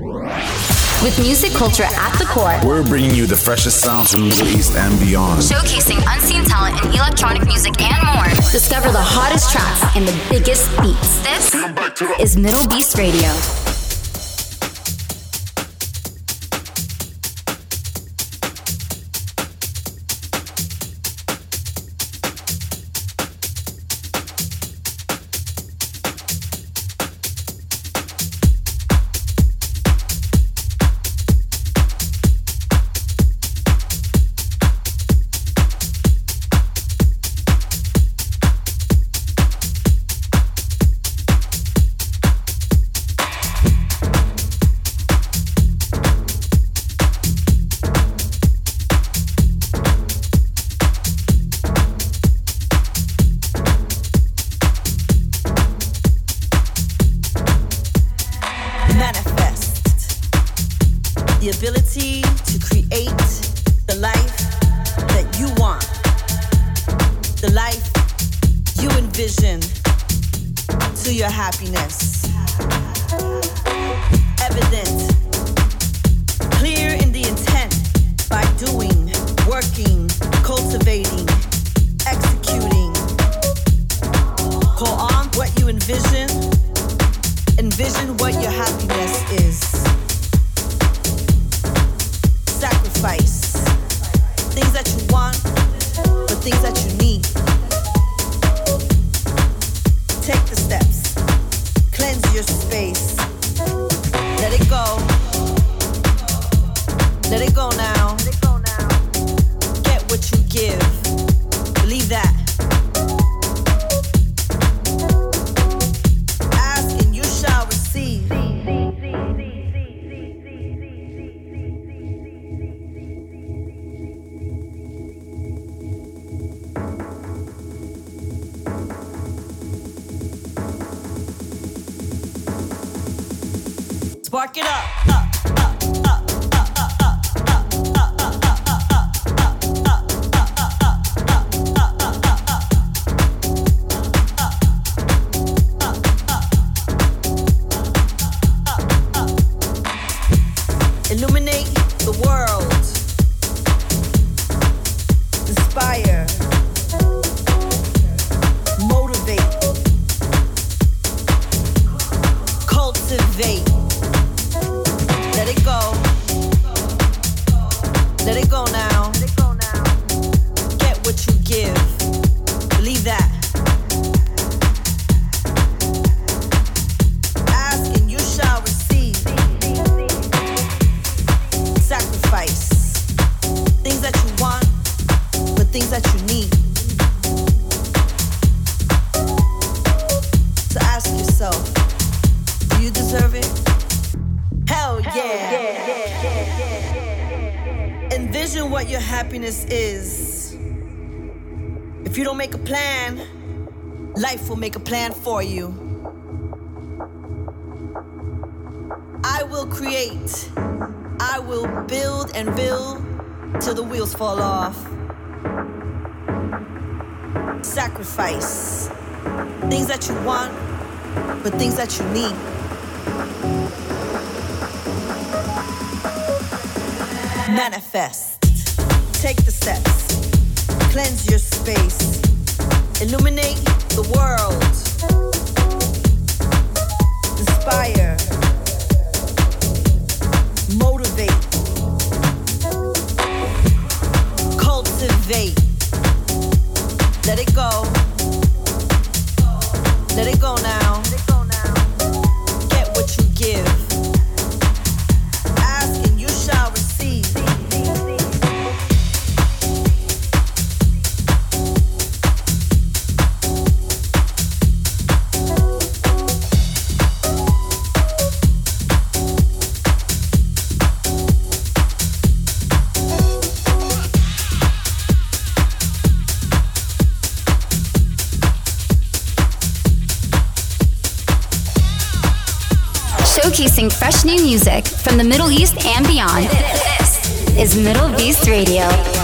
With music culture at the core, we're bringing you the freshest sounds from the Middle East and beyond. Showcasing unseen talent in electronic music and more. Discover the hottest tracks and the biggest beats. This is MDLBEAST Radio. And build till the wheels fall off. Sacrifice things that you want, but things that you need. Manifest. Take the steps. Cleanse your space. Illuminate the world. Inspire. Let it go. Let it go now. Get what you give. Showcasing fresh new music from the Middle East and beyond. This is MDLBEAST Radio.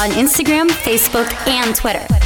on Instagram, Facebook, and Twitter.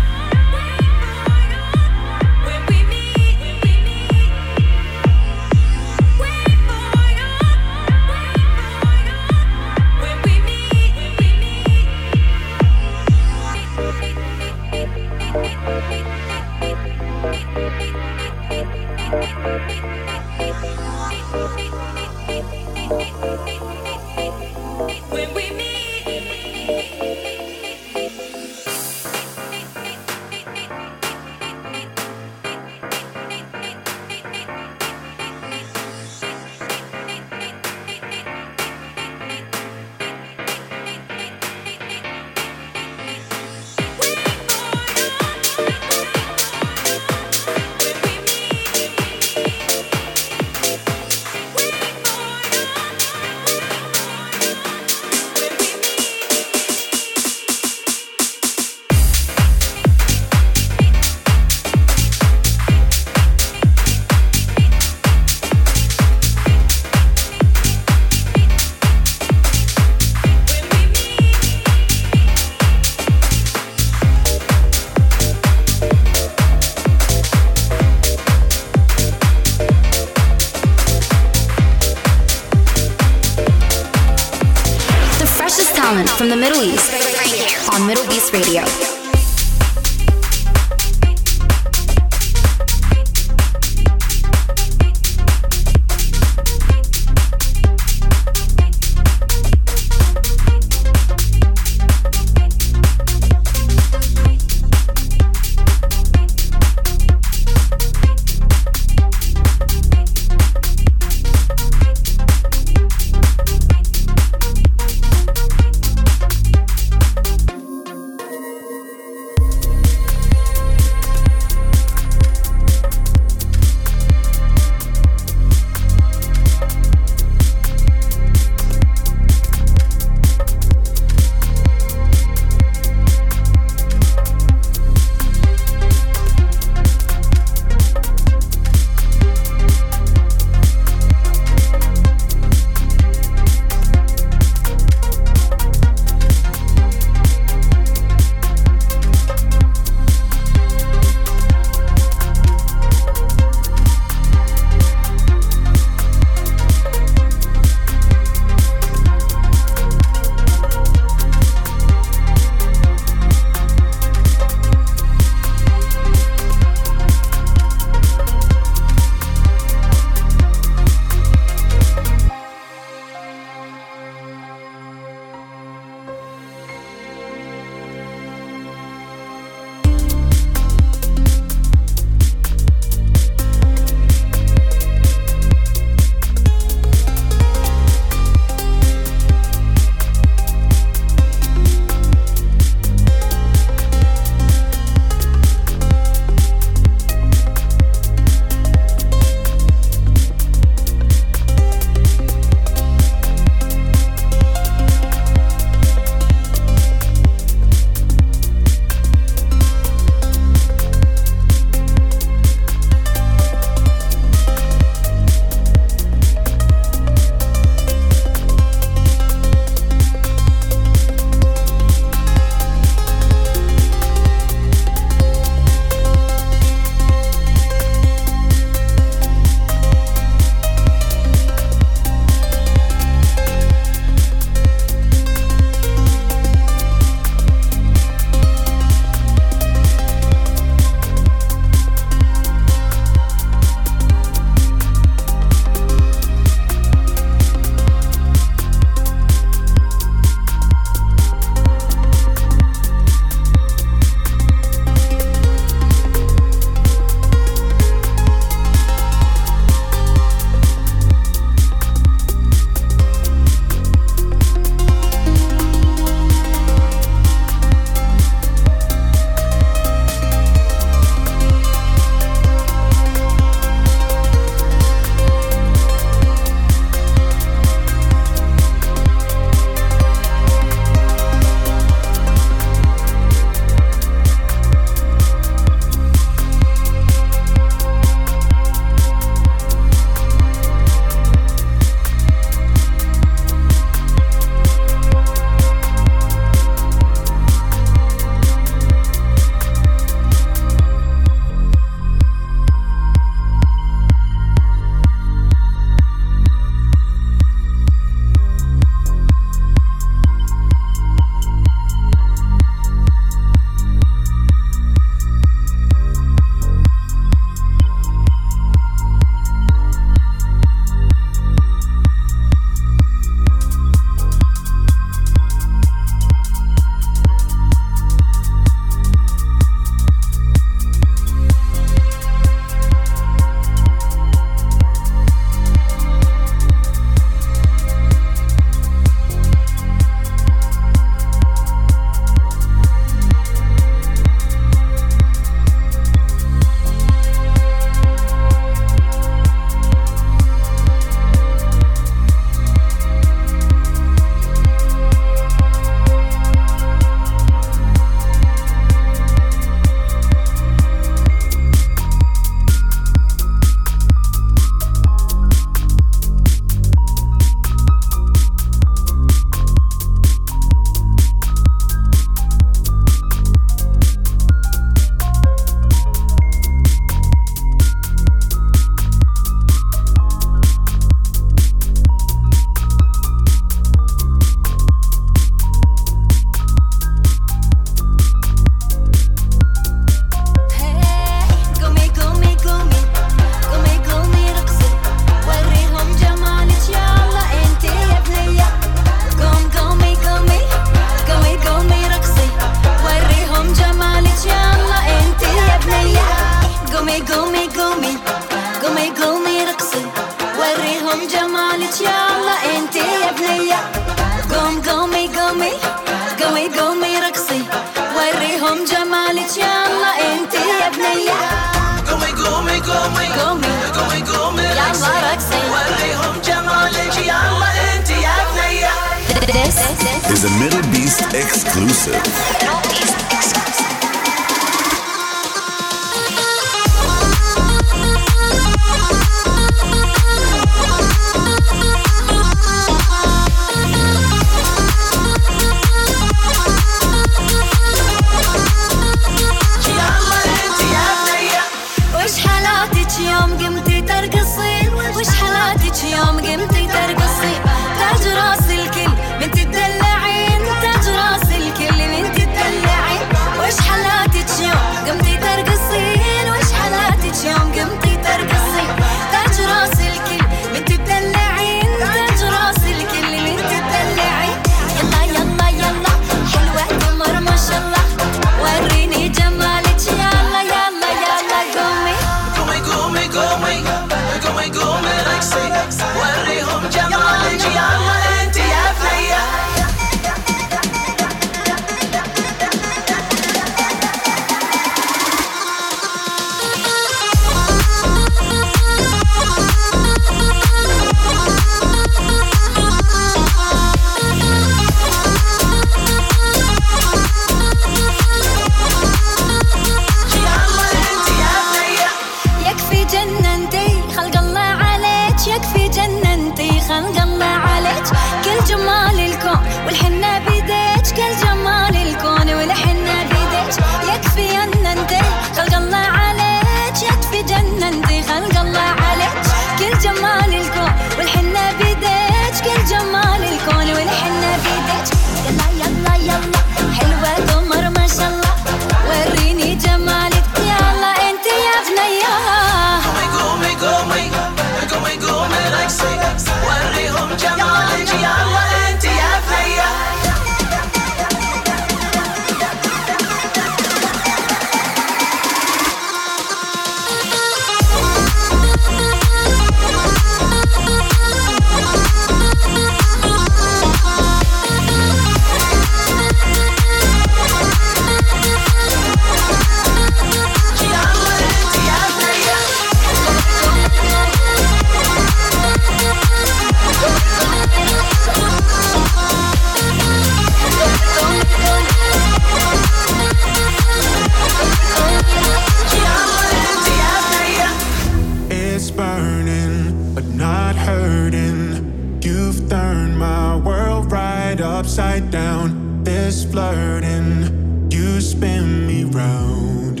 upside down. This flirting, you spin me round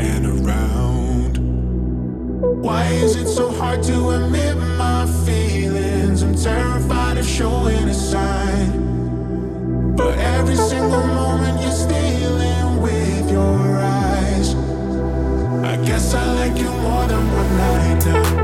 and around. Why is it so hard to admit my feelings? I'm terrified of showing a sign. But every single moment you're stealing with your eyes. I guess I like you more than one night. Na.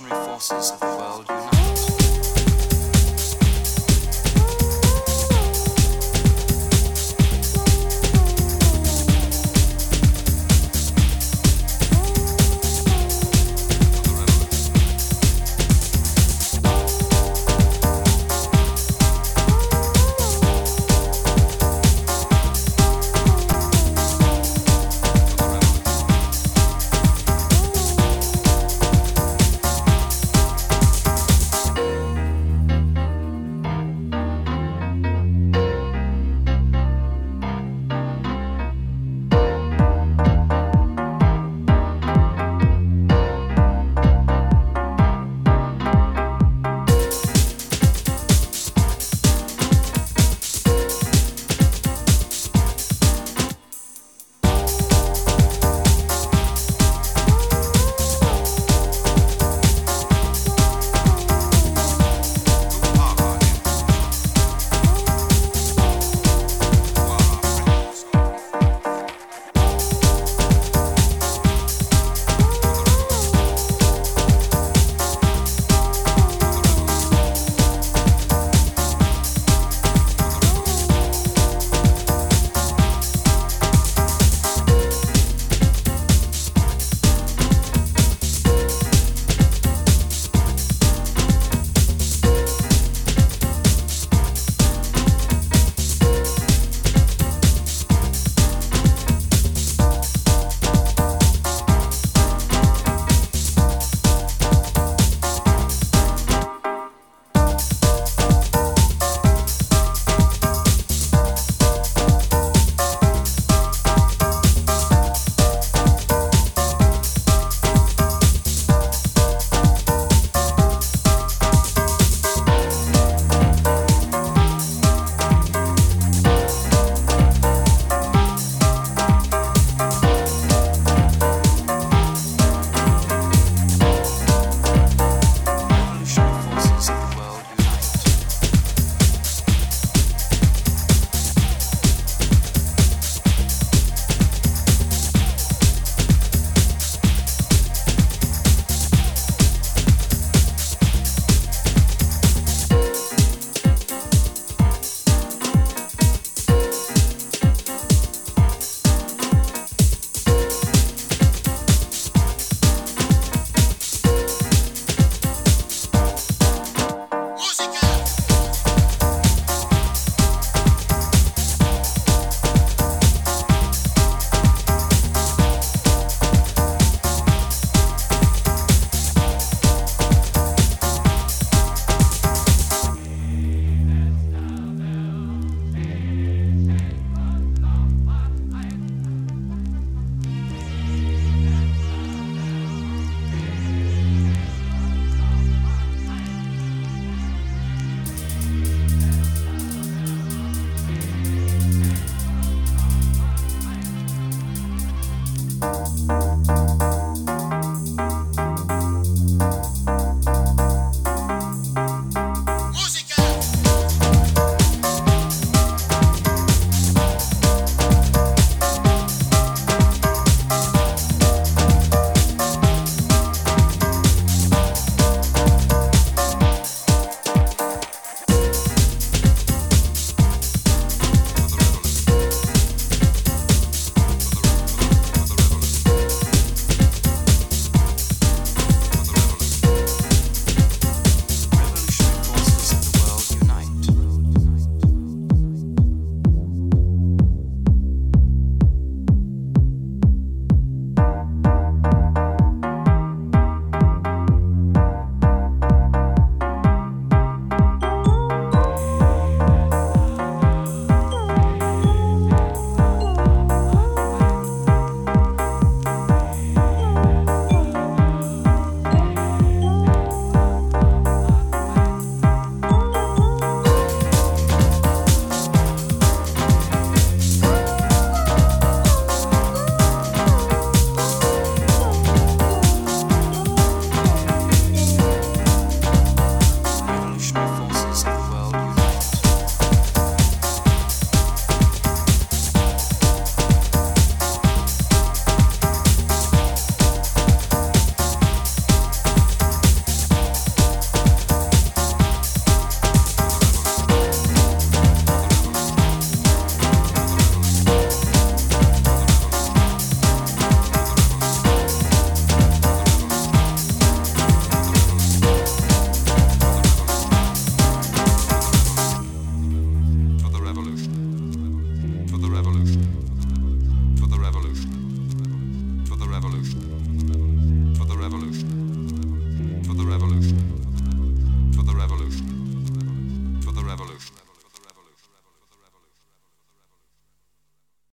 Revolutionary forces of the